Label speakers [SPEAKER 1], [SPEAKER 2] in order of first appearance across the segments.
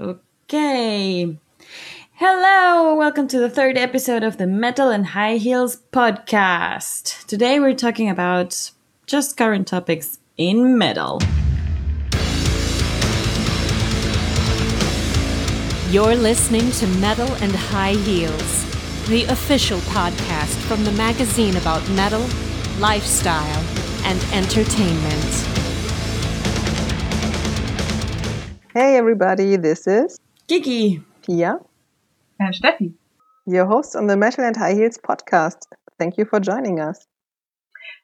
[SPEAKER 1] Okay. Hello, welcome to the third episode of the Metal and High Heels podcast. Today we're talking about just current topics in metal.
[SPEAKER 2] You're listening to Metal and High Heels, the official podcast from the magazine about metal, lifestyle, and entertainment.
[SPEAKER 3] Hey everybody, this is
[SPEAKER 1] Kiki.
[SPEAKER 3] Pia,
[SPEAKER 4] and Steffi.
[SPEAKER 3] your hosts on the Metal and High Heels podcast. Thank you for joining us.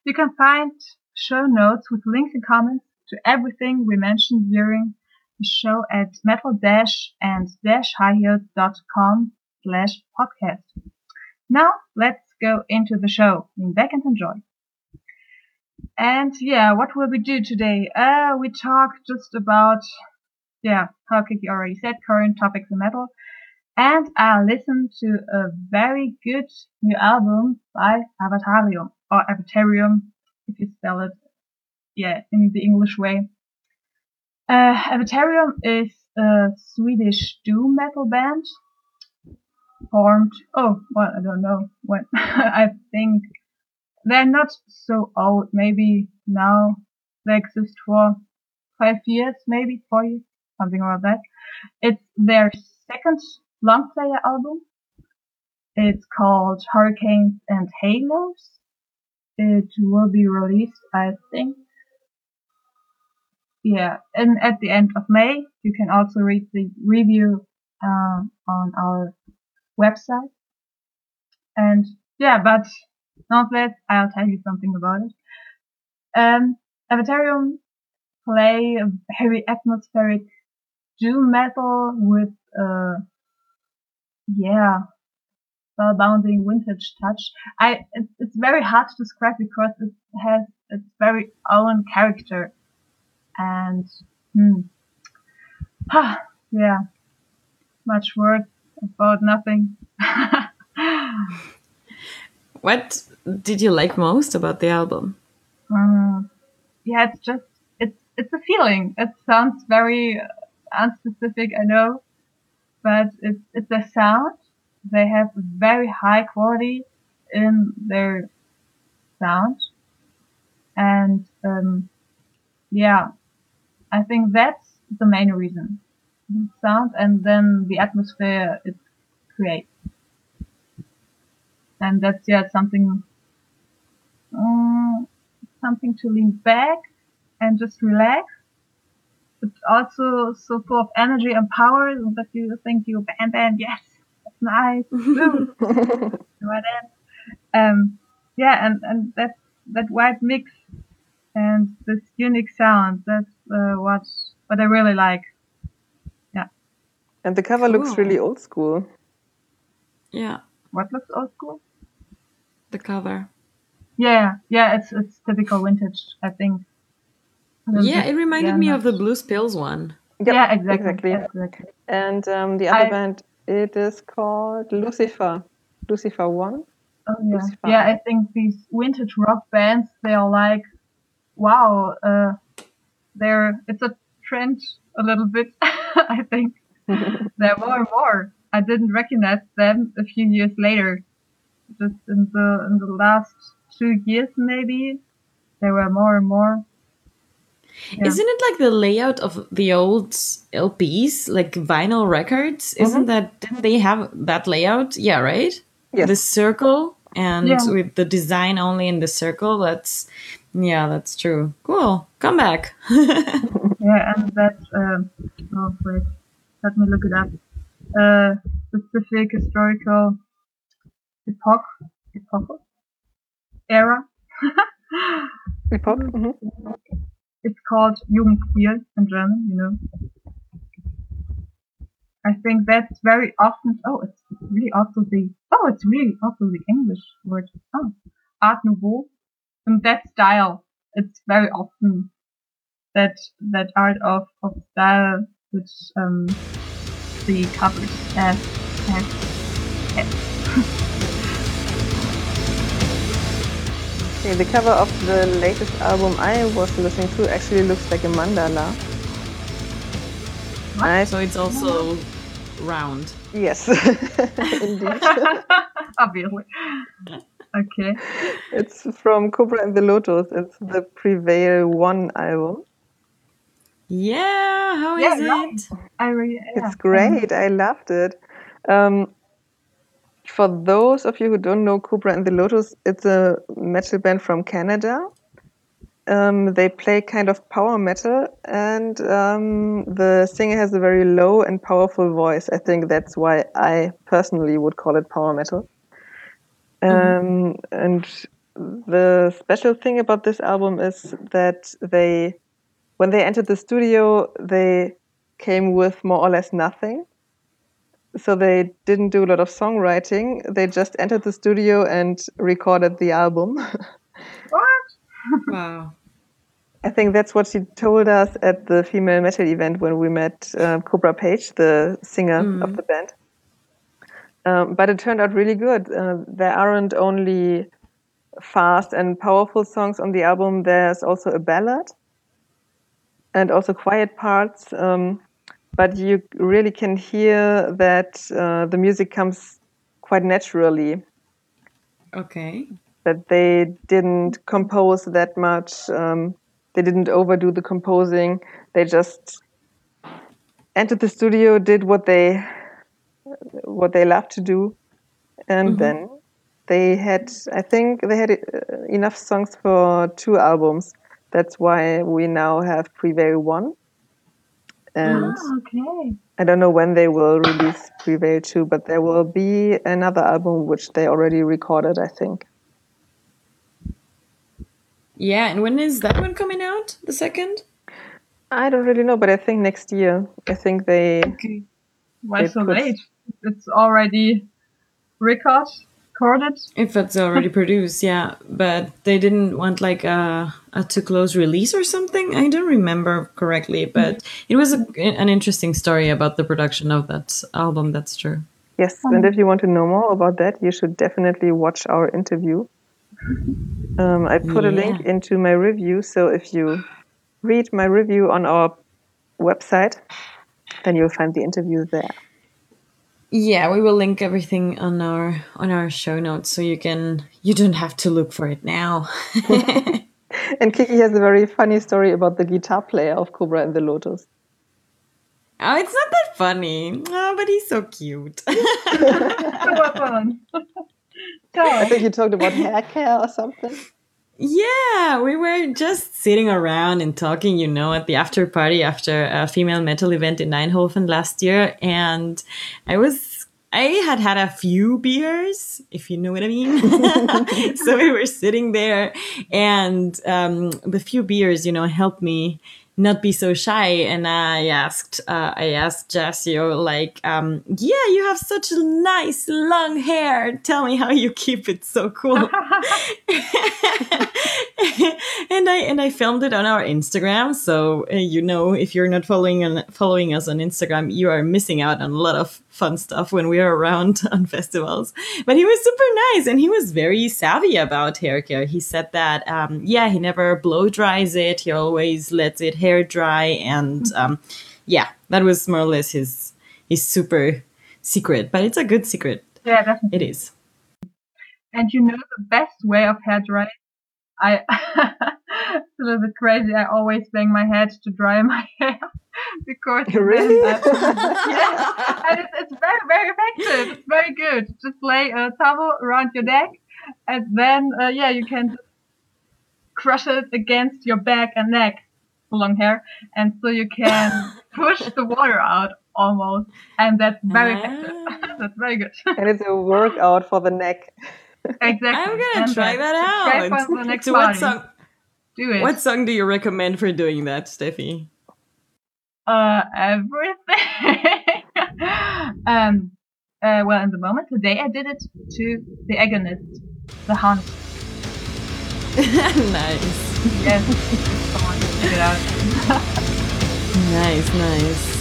[SPEAKER 4] You can find show notes with links and comments to everything we mentioned during the show at metal-and-highheels.com slash podcast. Now let's go into the show. Lean back and enjoy. And yeah, what will we do today? Uh, we talk just about, yeah, how Kiki already said, current topics in metal. And I listened to a very good new album by Avatarium, or Avatarium, if you spell it, yeah, in the English way. Uh, Avatarium is a Swedish doom metal band formed, oh, well, I don't know when, I think they're not so old, maybe now they exist for five years, maybe four years, something like that. It's their second long player album. It's called Hurricanes and Halos. It will be released, I think. Yeah, and at the end of May, you can also read the review uh, on our website. And yeah, but nonetheless, I'll tell you something about it. Um, Avatarium play a very atmospheric doom metal with uh yeah spellbounding vintage touch. I it's, it's very hard to describe because it has its very own character and hmm, ah, yeah much words about nothing.
[SPEAKER 1] What did you like most about the album?
[SPEAKER 4] Um, yeah, it's just it's it's a feeling. It sounds very unspecific, I know, but it's it's a sound. They have very high quality in their sound, and um, yeah, I think that's the main reason. The sound and then the atmosphere it creates, and that's yeah something um, something to lean back and just relax. It's also so full of energy and power that you think you bam bam yes, that's nice. Woo. right then. Um, yeah, and and that that white mix and this unique sound. That's uh, what what I really like. Yeah.
[SPEAKER 3] And the cover looks really old school.
[SPEAKER 1] Yeah,
[SPEAKER 4] What looks old school?
[SPEAKER 1] the cover.
[SPEAKER 4] Yeah, yeah. It's it's typical vintage. I think. A little
[SPEAKER 1] Yeah, it reminded
[SPEAKER 4] yeah,
[SPEAKER 1] me of the Blues Pills one.
[SPEAKER 3] Yep,
[SPEAKER 4] yeah, exactly.
[SPEAKER 3] exactly.
[SPEAKER 4] exactly.
[SPEAKER 3] And um, the other
[SPEAKER 4] I-
[SPEAKER 3] band, it is called Lucifer. Lucifer One.
[SPEAKER 4] Oh yeah,
[SPEAKER 3] Lucifer.
[SPEAKER 4] yeah. I think these vintage rock bands, they are like, wow, uh, they're it's a trend a little bit. I think they're more and more. I didn't recognize them a few years later. Just in the in the last two years, maybe there were more and more. Yeah.
[SPEAKER 1] Isn't it like the layout of the old LPs, like vinyl records? Isn't that didn't they have that layout? Yeah, right.
[SPEAKER 3] Yes.
[SPEAKER 1] The circle and
[SPEAKER 4] Yeah.
[SPEAKER 1] with the design only in the circle. That's yeah, that's true. Cool. Come back.
[SPEAKER 4] Yeah, and that, um, oh wait, let me look it up. Uh, specific historical epoch, epoch, era.
[SPEAKER 3] Epoch. mhm.
[SPEAKER 4] It's called Jugendstil in German, you know. I think that's very often, oh, it's really also the, oh, it's really also the English word. Oh, Art Nouveau. In that style, it's very often that, that art of, of style which, um, the covers have, have, have.
[SPEAKER 3] Okay, the cover of the latest album I was listening to actually looks like a mandala. I,
[SPEAKER 1] So it's also round.
[SPEAKER 3] yes, indeed.
[SPEAKER 4] Obviously. Okay.
[SPEAKER 3] It's from Kobra and the Lotus. It's the Prevail One album.
[SPEAKER 1] Yeah, how
[SPEAKER 4] Yeah,
[SPEAKER 1] is
[SPEAKER 4] right.
[SPEAKER 1] it?
[SPEAKER 4] I really. Yeah.
[SPEAKER 3] It's great. I loved it. Um, for those of you who don't know Kobra and the Lotus, it's a metal band from Canada. Um, they play kind of power metal, and um, the singer has a very low and powerful voice. I think that's why I personally would call it power metal. Um, and the special thing about this album is that they, when they entered the studio, they came with more or less nothing. So they didn't do a lot of songwriting. They just entered the studio and recorded the album.
[SPEAKER 4] What?
[SPEAKER 1] Wow.
[SPEAKER 3] I think that's what she told us at the female metal event when we met uh, Kobra Paige, the singer of the band. Um, but it turned out really good. Uh, there aren't only fast and powerful songs on the album, there's also a ballad and also quiet parts. Um, but you really can hear that uh, the music comes quite naturally
[SPEAKER 1] Okay.
[SPEAKER 3] that they didn't compose that much. Um, they didn't overdo the composing. They just entered the studio, did what they what they love to do, and then they had. I think they had uh, enough songs for two albums. That's why we now have Prevail One, and
[SPEAKER 4] Ah, okay.
[SPEAKER 3] I don't know when they will release Prevail Two, but there will be another album which they already recorded. I think.
[SPEAKER 1] Yeah, and when is that one coming out? The second?
[SPEAKER 3] I don't really know, but I think next year. I think they.
[SPEAKER 1] Okay.
[SPEAKER 4] Why
[SPEAKER 3] They
[SPEAKER 4] so
[SPEAKER 3] put-
[SPEAKER 4] late? It's already record, recorded.
[SPEAKER 1] If it's already produced, yeah. But they didn't want like a, a too close release or something. I don't remember correctly, but it was a, an interesting story about the production of that album. That's true.
[SPEAKER 3] Yes, and if you want to know more about that, you should definitely watch our interview. Um, I put a link into my review, so if you read my review on our website, then you'll find the interview there.
[SPEAKER 1] Yeah, we will link everything on our on our show notes so you can you don't have to look for it now.
[SPEAKER 3] And Kiki has a very funny story about the guitar player of Kobra and the Lotus.
[SPEAKER 1] Oh, it's not that funny. Oh, but he's so cute.
[SPEAKER 4] Super fun.
[SPEAKER 3] I think you talked about hair care or something.
[SPEAKER 1] Yeah, we were just sitting around and talking, you know, at the after party after a female metal event in Eindhoven last year. And I was, I had had a few beers, if you know what I mean. so we were sitting there and um, the few beers, you know, helped me not be so shy. And i asked uh, i asked Jasio like um, yeah you have such nice long hair. Tell me how you keep it so cool. And i and i filmed it on our instagram. So uh, you know if you're not following on, following us on instagram you are missing out on a lot of fun stuff when we are around on festivals. But he was super nice and he was very savvy about hair care. He said that um, yeah he never blow dries it. He always lets it hair dry and um, yeah that was more or less his his super secret but it's a good secret
[SPEAKER 4] yeah, definitely.
[SPEAKER 1] it is
[SPEAKER 4] And you know the best way of hair drying? I it's a little bit crazy. I always bang my head to dry my hair because
[SPEAKER 3] Really?
[SPEAKER 4] I- yeah, and it's, it's very very effective. It's very good. Just lay a towel around your neck, and then uh, yeah, you can just crush it against your back and neck, long hair, and so you can push the water out almost, and that's very effective.
[SPEAKER 1] Ah.
[SPEAKER 4] that's very good.
[SPEAKER 3] And it's a workout for the neck.
[SPEAKER 4] exactly.
[SPEAKER 1] i'm gonna
[SPEAKER 4] And
[SPEAKER 1] try
[SPEAKER 4] that's
[SPEAKER 1] that
[SPEAKER 4] great
[SPEAKER 1] out
[SPEAKER 4] for the next
[SPEAKER 1] so what
[SPEAKER 4] party.
[SPEAKER 1] song
[SPEAKER 4] Do it.
[SPEAKER 1] what song do you recommend for doing that steffi
[SPEAKER 4] uh, everything. um, uh, well, in the moment today, I did it to the agonist, the hunt.
[SPEAKER 1] nice
[SPEAKER 4] Yes, someone check it out.
[SPEAKER 1] Nice, nice.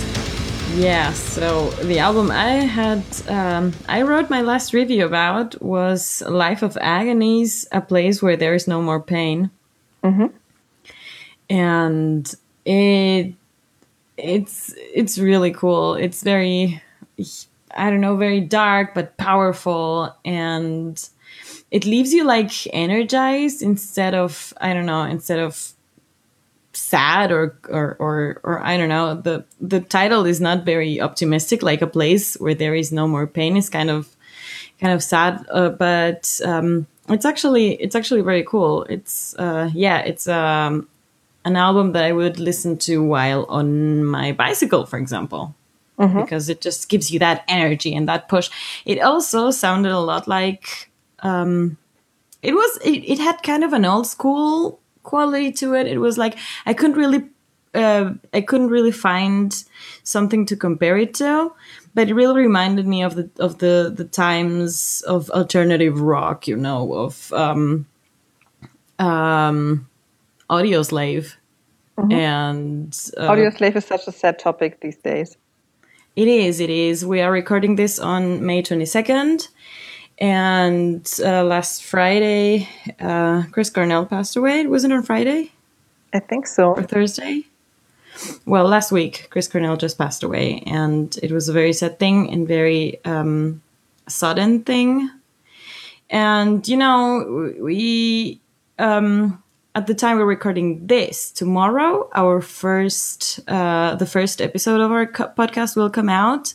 [SPEAKER 1] Yeah, so the album I had, um, I wrote my last review about was Life of Agony's, a place where there is no more pain.
[SPEAKER 3] Mm-hmm.
[SPEAKER 1] And it it's it's really cool. It's very I don't know, very dark but powerful and it leaves you like energized instead of I don't know, instead of sad or or or, or I don't know. The the title is not very optimistic like a place where there is no more pain is kind of kind of sad uh, but um it's actually it's actually very cool. It's uh yeah, it's um an album that I would listen to while on my bicycle, for example, mm-hmm. because it just gives you that energy and that push. It also sounded a lot like um, it was. It, it, had kind of an old school quality to it. It was like I couldn't really. Uh, I couldn't really find something to compare it to, but it really reminded me of the of the the times of alternative rock, you know, of um, um, Audioslave. Mm-hmm. And
[SPEAKER 3] uh, Audioslave is such a sad topic these days.
[SPEAKER 1] It is, it is. We are recording this on May 22nd. And uh, last Friday, uh, Chris Cornell passed away. Was it on Friday?
[SPEAKER 3] I think so.
[SPEAKER 1] Or Thursday? Well, last week, Chris Cornell just passed away. And it was a very sad thing and very um, sudden thing. And, you know, we. Um, at the time we're recording this tomorrow our first uh, the first episode of our podcast will come out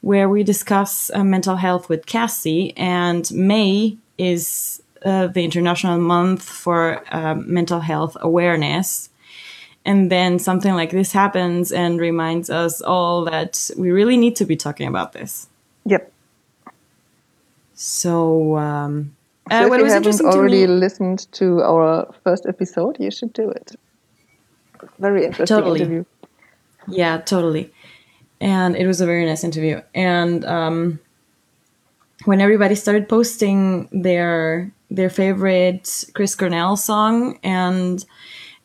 [SPEAKER 1] where we discuss uh, mental health with cassie and may is uh, the international month for um, mental health awareness. And then something like this happens and reminds us all that we really need to be talking about this.
[SPEAKER 3] Yep.
[SPEAKER 1] So um,
[SPEAKER 3] uh, so if you haven't already to listened to our first episode, you should do it. Very interesting totally. interview.
[SPEAKER 1] Yeah, totally. And it was a very nice interview. And um, when everybody started posting their their favorite Chris Cornell song and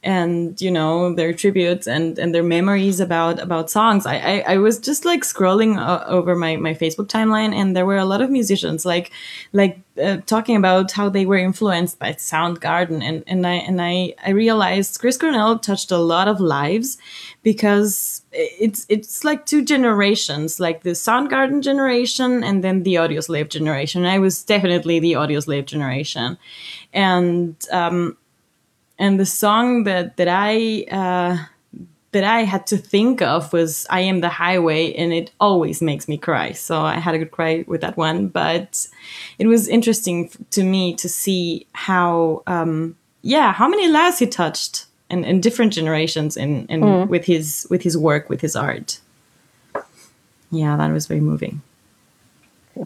[SPEAKER 1] and you know their tributes and and their memories about about songs. I i, I was just like scrolling uh, over my my facebook timeline and there were a lot of musicians like like uh, talking about how they were influenced by soundgarden and and i and i i realized chris cornell touched a lot of lives because it's it's like two generations like the soundgarden generation and then the audioslave generation. I was definitely the audioslave generation. And um and the song that that I uh, that I had to think of was "I Am the Highway," and it always makes me cry. So I had a good cry with that one. But it was interesting to me to see how, um, yeah, how many lives he touched in, in different generations in, in mm. with his with his work with his art. Yeah, that was very moving.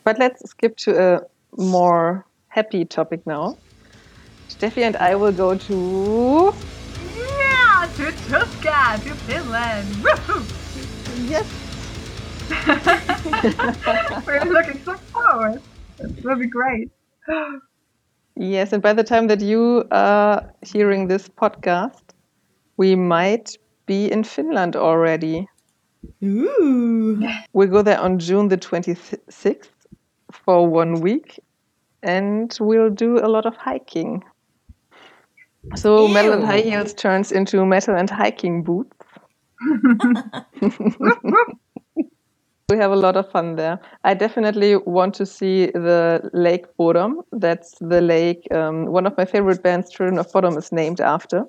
[SPEAKER 3] But let's skip to a more happy topic now. Steffi and I will go to.
[SPEAKER 4] Yeah, to Tuska, to Finland. Woohoo!
[SPEAKER 3] Yes.
[SPEAKER 4] We're looking so forward. It will be great.
[SPEAKER 3] Yes, and by the time that you are hearing this podcast, we might be in Finland already.
[SPEAKER 1] Ooh.
[SPEAKER 3] We'll go there on June the 26th for one week and we'll do a lot of hiking. So Ew. metal and high heels turns into metal and hiking boots. we have a lot of fun there. I definitely want to see the Lake Bodom. That's the lake um, one of my favorite bands, Children of Bodom, is named after.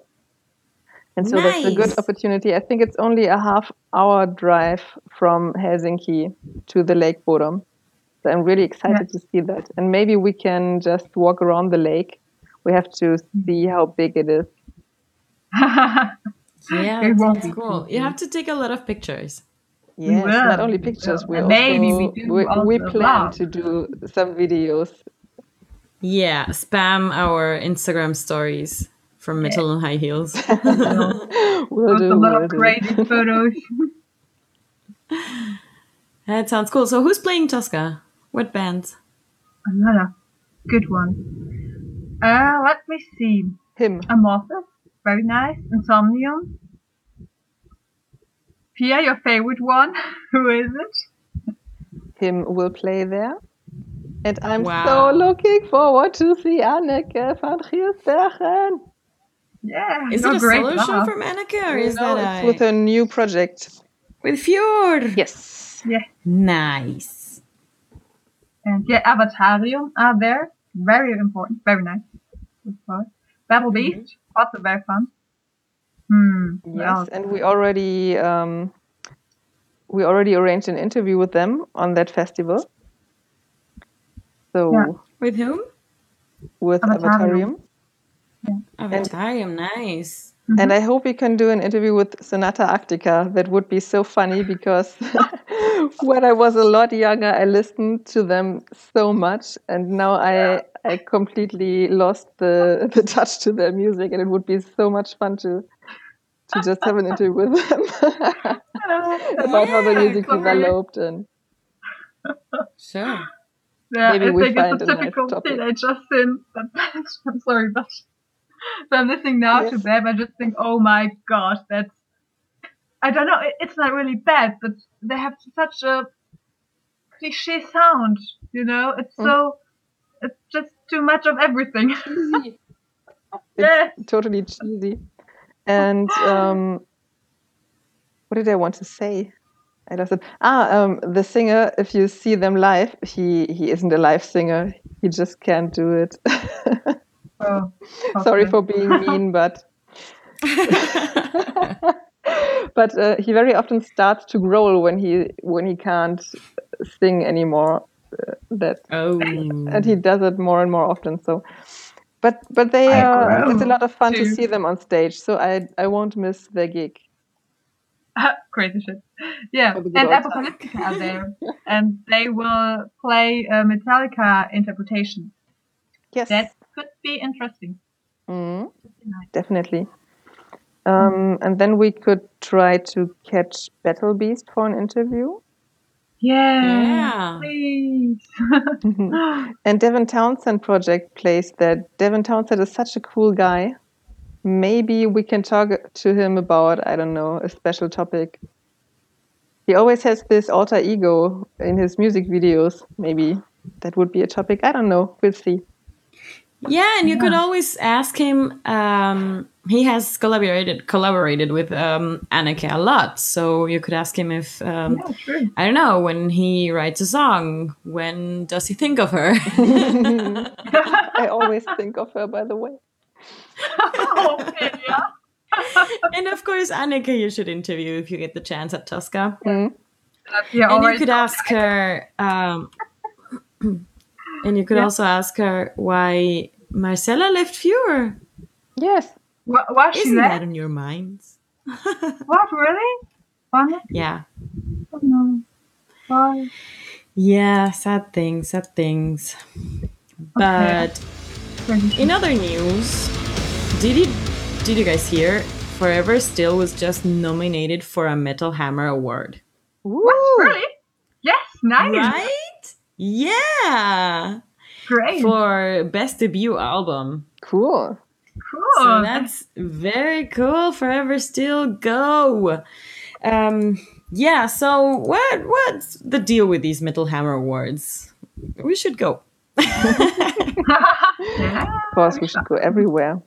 [SPEAKER 3] And so nice. that's a good opportunity. I think it's only a half hour drive from Helsinki to the Lake Bodom. So I'm really excited yeah. to see that. And maybe we can just walk around the lake we have to see how big it is.
[SPEAKER 1] yeah, it sounds cool. You have to take a lot of pictures.
[SPEAKER 3] Yes, not only pictures. We also Maybe we, we, we plan to do some videos.
[SPEAKER 1] Yeah, spam our Instagram stories from Metal yeah. and High Heels.
[SPEAKER 3] we'll do,
[SPEAKER 4] a lot we'll of crazy photos.
[SPEAKER 1] that sounds cool. So, who's playing Tuska? What band?
[SPEAKER 4] Another good one. Uh, let me see.
[SPEAKER 3] Him.
[SPEAKER 4] Amorphis. Very nice. Insomnium. Pia, your favorite one. Who is it?
[SPEAKER 3] Him will play there. And I'm wow. so looking forward to see Anneke van Giersbergen.
[SPEAKER 4] Yeah,
[SPEAKER 1] is it a solo show from Anneke or is no,
[SPEAKER 3] that it's a... with a new project?
[SPEAKER 1] with Vuur.
[SPEAKER 3] Yes.
[SPEAKER 4] Yeah.
[SPEAKER 1] Nice.
[SPEAKER 4] And yeah, Avatarium are there. Very important. Very nice. Good part. Battle Beast, also very fun. Hmm.
[SPEAKER 3] Yes, and we already um, we already arranged an interview with them on that festival. So
[SPEAKER 4] Yeah.
[SPEAKER 1] With whom?
[SPEAKER 3] with
[SPEAKER 4] Avatarium.
[SPEAKER 3] Avatarium,
[SPEAKER 1] Avatarium. Nice.
[SPEAKER 3] And I hope we can do an interview with Sonata Arctica. That would be so funny because when I was a lot younger, I listened to them so much, and now I I completely lost the the touch to their music, and it would be so much fun to to just have an interview with them about how the music developed and.
[SPEAKER 1] Sure.
[SPEAKER 4] Yeah,
[SPEAKER 3] Maybe
[SPEAKER 4] I
[SPEAKER 3] we
[SPEAKER 4] think
[SPEAKER 3] find
[SPEAKER 4] it's
[SPEAKER 3] a nice
[SPEAKER 4] typical
[SPEAKER 3] topic.
[SPEAKER 4] teenager. But I'm sorry, but so I'm listening now to them. I just think, oh my gosh, that's. I don't know. It's not really bad, but they have such a cliche sound. You know, it's
[SPEAKER 3] Mm.
[SPEAKER 4] so. It's just too much of everything.
[SPEAKER 3] It's
[SPEAKER 4] Yes.
[SPEAKER 3] totally cheesy. And um, what did I want to say? I lost it. Ah, um, the singer. If you see them live, he he isn't a live singer. He just can't do it.
[SPEAKER 4] Oh,
[SPEAKER 3] Sorry for being mean, but but uh, he very often starts to growl when he when he can't sing anymore. Uh, that
[SPEAKER 1] Oh.
[SPEAKER 3] and he does it more and more often. So, but but they
[SPEAKER 4] I
[SPEAKER 3] are. It's a lot of fun to see them on stage. So I I won't miss their gig.
[SPEAKER 4] Crazy shit. Yeah, and Apocalyptica are there, and they will play a Metallica interpretation.
[SPEAKER 3] Yes,
[SPEAKER 4] That could be interesting.
[SPEAKER 3] Mhm. definitely. Um, and then we could try to catch Battle Beast for an interview.
[SPEAKER 4] Yeah,
[SPEAKER 1] Yeah.
[SPEAKER 4] please.
[SPEAKER 3] And Devin Townsend project plays that. Devin Townsend is such a cool guy. Maybe we can talk to him about, I don't know, a special topic. He always has this alter ego in his music videos. Maybe that would be a topic. I don't know. We'll see.
[SPEAKER 1] Yeah, and you could always ask him. Um, he has collaborated collaborated with um, Anneke a lot, so you could ask him if um,
[SPEAKER 4] yeah, true.
[SPEAKER 1] I don't know when he writes a song. When does he think of her?
[SPEAKER 3] I always think of her, by the way.
[SPEAKER 4] okay, yeah.
[SPEAKER 1] and of course, Anneke, you should interview if you get the chance at Tuska.
[SPEAKER 3] Mm.
[SPEAKER 4] yeah
[SPEAKER 1] and you could ask her. Um, and you could
[SPEAKER 4] Yeah.
[SPEAKER 1] also ask her why Marcela left Vuur.
[SPEAKER 3] Yes.
[SPEAKER 4] Wha- Was she
[SPEAKER 1] Isn't
[SPEAKER 4] there?
[SPEAKER 1] that on your minds?
[SPEAKER 4] What really? Why?
[SPEAKER 1] Yeah.
[SPEAKER 4] Oh, no. Why?
[SPEAKER 1] Yeah, sad things, sad things. But
[SPEAKER 4] Crazy
[SPEAKER 1] in other news, did you did you guys hear? Forever Still was just nominated for a Metal Hammer Award.
[SPEAKER 3] Woo!
[SPEAKER 4] Really? Yes, nice.
[SPEAKER 1] Right? Yeah.
[SPEAKER 4] Great.
[SPEAKER 1] For best debut album.
[SPEAKER 3] Cool.
[SPEAKER 4] cool.
[SPEAKER 1] So that's very cool. Forever Still go. Um yeah, so what what's the deal with these Metal Hammer Awards? We should go.
[SPEAKER 4] yeah.
[SPEAKER 3] Of course, we should go everywhere.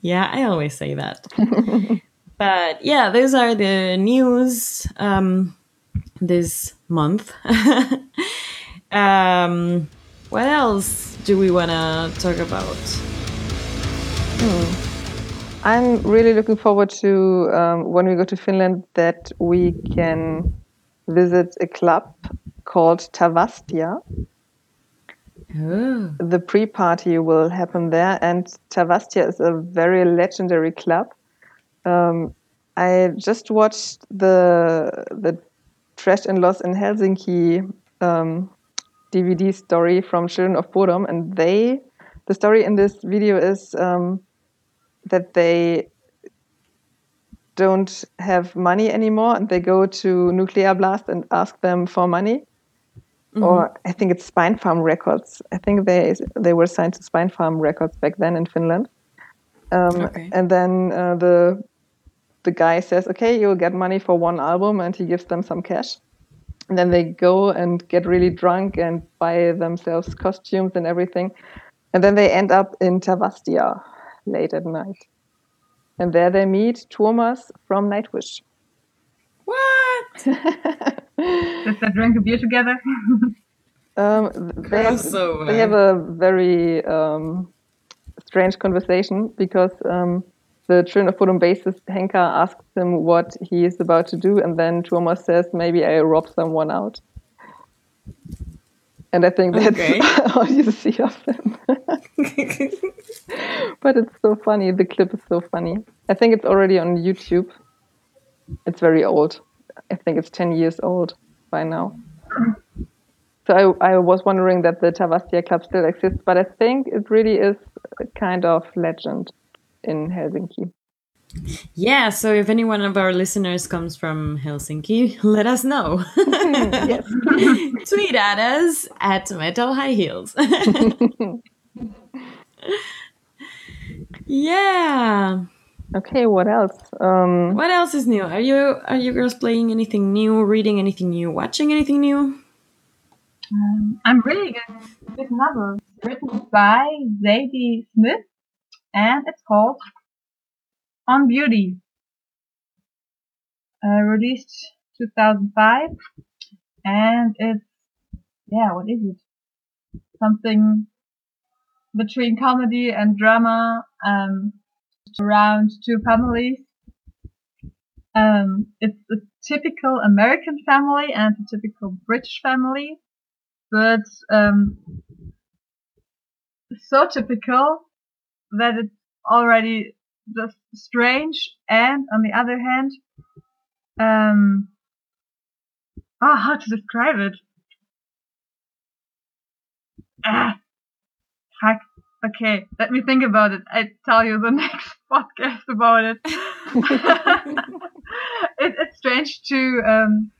[SPEAKER 1] Yeah, I always say that. but yeah, those are the news um, this month. um, what else do we want to talk about?
[SPEAKER 3] I'm really looking forward to um, when we go to Finland that we can visit a club called Tavastia.
[SPEAKER 1] Oh,
[SPEAKER 3] The pre party will happen there, and Tavastia is a very legendary club. Um, I just watched the the Trash and Loss in Helsinki um, DVD story from Children of Bodom, and they the story in this video is um, that they don't have money anymore and they go to Nuclear Blast and ask them for money. Or I think it's Spinefarm Records. I think they they were signed to Spinefarm Records back then in Finland. Um,
[SPEAKER 1] Okay.
[SPEAKER 3] And then uh, the the guy says, "Okay, you'll get money for one album," and he gives them some cash. And then they go and get really drunk and buy themselves costumes and everything. And then they end up in Tavastia late at night. And there they meet Tuomas from Nightwish.
[SPEAKER 1] What?
[SPEAKER 4] Did they drink a beer together?
[SPEAKER 3] Um, they, have, they have a very um, strange conversation because um, the children of Bodom bassist Henkka asks him what he is about to do, and then Tuomas says, "Maybe I rob someone out." And I think that's
[SPEAKER 1] Okay.
[SPEAKER 3] all you see of him. but it's so funny. The clip is so funny. I think it's already on YouTube. It's very old. I think it's 10 years old by now. So I, I was wondering that the Tavastia Club still exists, but I think it really is a kind of legend in Helsinki.
[SPEAKER 1] yeah, so if any one of our listeners comes from Helsinki, let us know.
[SPEAKER 3] yes.
[SPEAKER 1] Tweet at us at Metal High Heels. yeah.
[SPEAKER 3] Okay, what else? Um,
[SPEAKER 1] What else is new? Are you are you girls playing anything new, reading anything new, watching anything new?
[SPEAKER 4] Um, I'm reading a big novel written by Zadie Smith, and it's called On Beauty. Uh, released 2005, and it's yeah, what is it? Something between comedy and drama, um, around two families. Um, it's a typical American family and a typical British family but um, so typical that it's already just strange. And on the other hand, um, oh, how to describe it? Ah, fuck. Okay, let me think about it. I tell you the next podcast about it. it it's strange to um,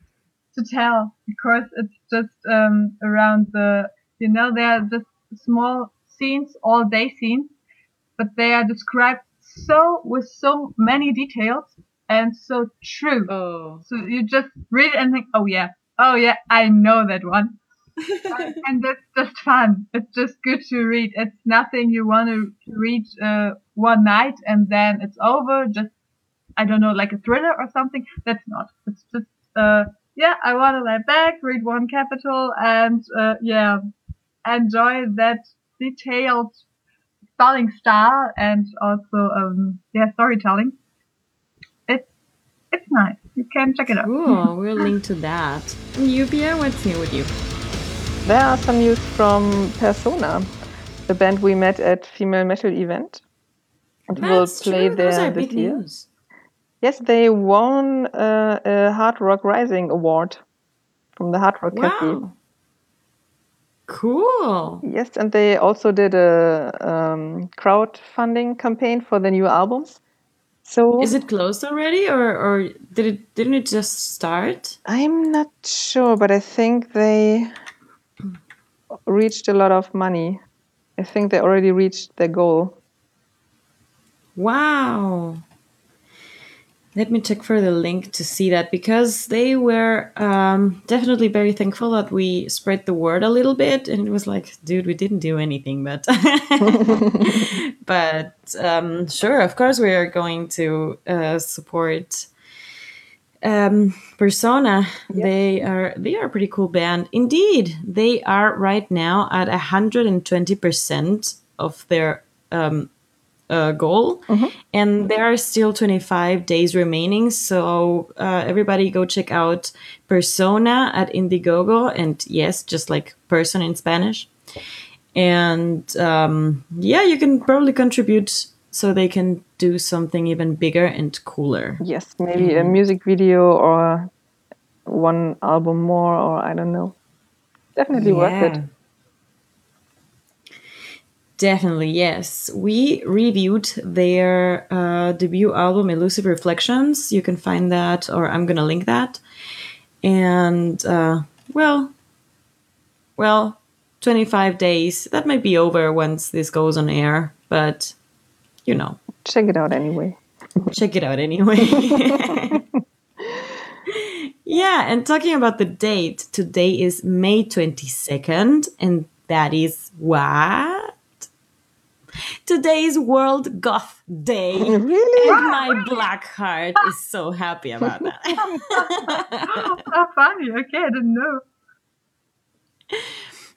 [SPEAKER 4] to tell because it's just um, around the you know they are just small scenes all day scenes but they are described so with so many details and so true.
[SPEAKER 1] Oh.
[SPEAKER 4] so you just read it and think oh yeah. Oh yeah i know that one. And that's just fun. It's just good to read. It's nothing you want to read uh, one night and then it's over. Just i don't know like a thriller or something. That's not. It's just uh yeah, I want to lie back, read one capital, and uh, yeah, enjoy that detailed spelling style and also um, yeah storytelling. It's it's nice. You can check it out.
[SPEAKER 1] Cool. We'll link to that. And you, what's new with you?
[SPEAKER 3] there are some news from Persona, the band we met at Female Metal event. And we will
[SPEAKER 1] That's
[SPEAKER 3] play
[SPEAKER 1] true.
[SPEAKER 3] there
[SPEAKER 1] Those are
[SPEAKER 3] this
[SPEAKER 1] big
[SPEAKER 3] year.
[SPEAKER 1] news.
[SPEAKER 3] Yes, they won uh, a Hard Rock Rising award from the Hard Rock Cafe.
[SPEAKER 1] Cool.
[SPEAKER 3] Yes, and they also did a um, crowdfunding campaign for the new albums. So
[SPEAKER 1] Is it closed already, or or did it didn't it just start?
[SPEAKER 3] I'm not sure, but I think they reached a lot of money. I think they already reached their goal.
[SPEAKER 1] Wow. Let me check for the link to see that because they were um, definitely very thankful that we spread the word a little bit, and it was like, dude, we didn't do anything, but but um, sure, of course, we are going to uh, support um, Persona. They are they are a pretty cool band. Indeed, they are right now at hundred and twenty percent of their um, uh, goal, and there are still 25 days remaining. So uh, everybody go check out Persona at Indiegogo, and yes, just like person in Spanish. And um, yeah, you can probably contribute so they can do something even bigger and cooler.
[SPEAKER 3] Yes, maybe a music video or one album more, or I don't know. Definitely worth it.
[SPEAKER 1] Definitely, yes. We reviewed their uh, debut album, Elusive Reflections. You can find that, or I'm going to link that. And, uh, well, well, 25 days. That might be over once this goes on air, but, you know,
[SPEAKER 3] Check it out anyway.
[SPEAKER 1] check it out anyway. yeah, and talking about the date, today is May 22nd, and that is what? Today is World Goth Day.
[SPEAKER 3] Really?
[SPEAKER 1] And my black heart is so happy about that.
[SPEAKER 4] How funny. Okay, I didn't know.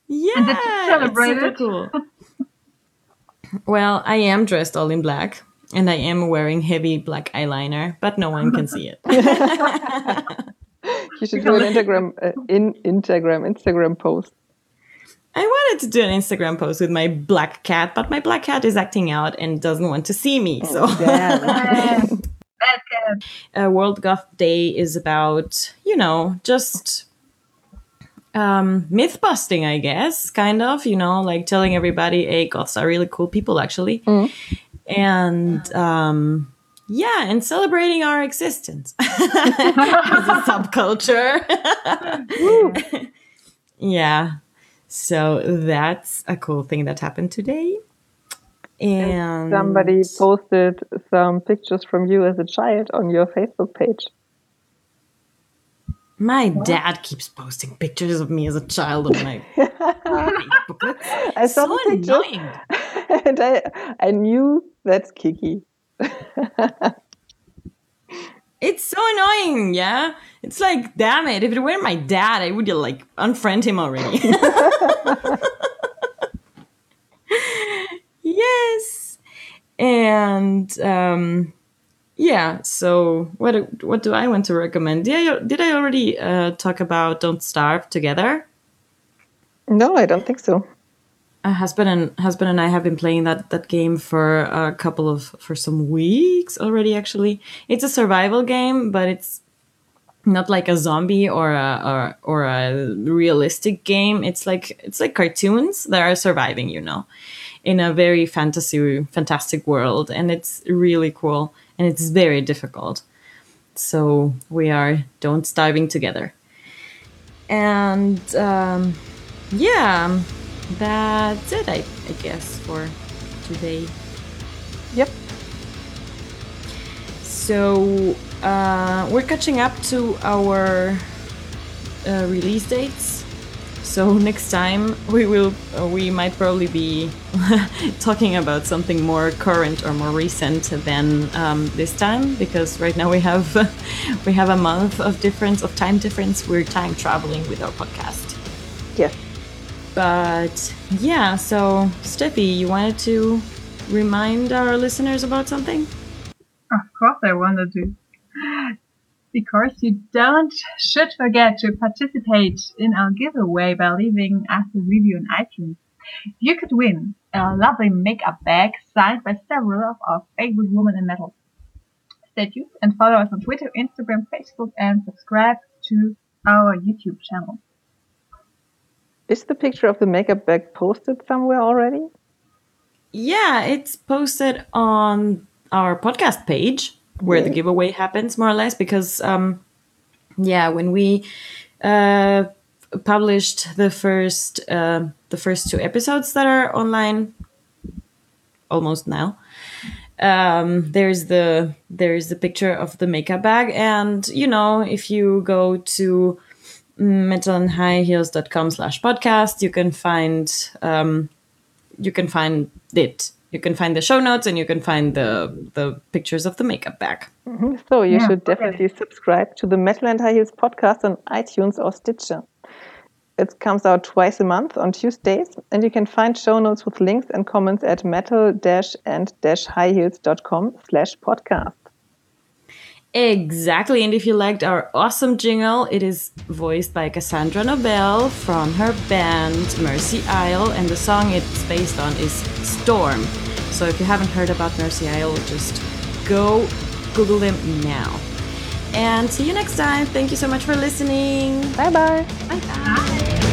[SPEAKER 1] yeah,
[SPEAKER 4] celebrate it?
[SPEAKER 1] cool. well, I am dressed all in black, and I am wearing heavy black eyeliner, but no one can see it.
[SPEAKER 3] You should do an Instagram, uh, in Instagram, Instagram post.
[SPEAKER 1] I wanted to do an Instagram post with my black cat, but my black cat is acting out and doesn't want to see me. So,
[SPEAKER 3] Yeah.
[SPEAKER 4] Bad cat.
[SPEAKER 1] uh, World Goth Day is about, you know, just um, myth busting, I guess, kind of, you know, like telling everybody, hey, goths are really cool people, actually. And um, yeah, and celebrating our existence as a subculture. yeah. So that's a cool thing that happened today. And
[SPEAKER 3] Somebody posted some pictures from you as a child on your Facebook page.
[SPEAKER 1] My dad keeps posting pictures of me as a child on my Facebook.
[SPEAKER 3] I saw
[SPEAKER 1] so annoying.
[SPEAKER 3] and I, I knew that's Kiki.
[SPEAKER 1] It's so annoying, yeah? It's like, damn it, if it were my dad, I would like unfriend him already. yes. And um yeah, so what what do I want to recommend? Did I, did I already uh, talk about Don't Starve Together?
[SPEAKER 3] No, I don't think so.
[SPEAKER 1] Uh, husband and husband and I have been playing that that game for a couple of for some weeks already. Actually, it's a survival game, but it's not like a zombie or a or, or a realistic game. It's like it's like cartoons that are surviving, you know, in a very fantasy fantastic world, and it's really cool and it's very difficult. So we are don't starving together, and um, yeah, that's it. I, I guess for today.
[SPEAKER 3] Yep.
[SPEAKER 1] So uh, we're catching up to our uh, release dates. So next time we will uh, we might probably be talking about something more current or more recent than um, this time because right now we have we have a month of difference of time difference. We're time traveling with our podcast.
[SPEAKER 3] Yes.
[SPEAKER 1] But yeah, so Steffi, you wanted to remind our listeners about something?
[SPEAKER 4] Of course I wanted to. Because you don't should forget to participate in our giveaway by leaving us a review on iTunes. You could win a lovely makeup bag signed by several of our favorite women in metal. Stay tuned and follow us on Twitter, Instagram, Facebook, and subscribe to our YouTube channel.
[SPEAKER 3] Is the picture of the makeup bag posted somewhere already?
[SPEAKER 1] Yeah, it's posted on our podcast page where the giveaway happens, more or less, because um, yeah, when we uh, published the first uh, the first two episodes that are online almost now. Um, there's the there's the picture of the makeup bag, and you know if you go to metalandhighheels.com slash podcast, you can find um, you can find it. You can find the show notes, and you can find the the pictures of the makeup bag.
[SPEAKER 3] So you
[SPEAKER 4] Yeah,
[SPEAKER 3] should
[SPEAKER 4] okay.
[SPEAKER 3] definitely subscribe to the Metal and High Heels podcast on iTunes or Stitcher. It comes out twice a month on Tuesdays, and you can find show notes with links and comments at metal-and-highheels.com slash podcast.
[SPEAKER 1] Exactly. And if you liked our awesome jingle, it is voiced by Cassandra Nobel from her band Mercy Isle, and the song it's based on is Storm. So if you haven't heard about Mercy Isle, just go Google them now. And see you next time. Thank you so much for listening.
[SPEAKER 3] Bye-bye.
[SPEAKER 1] Bye bye.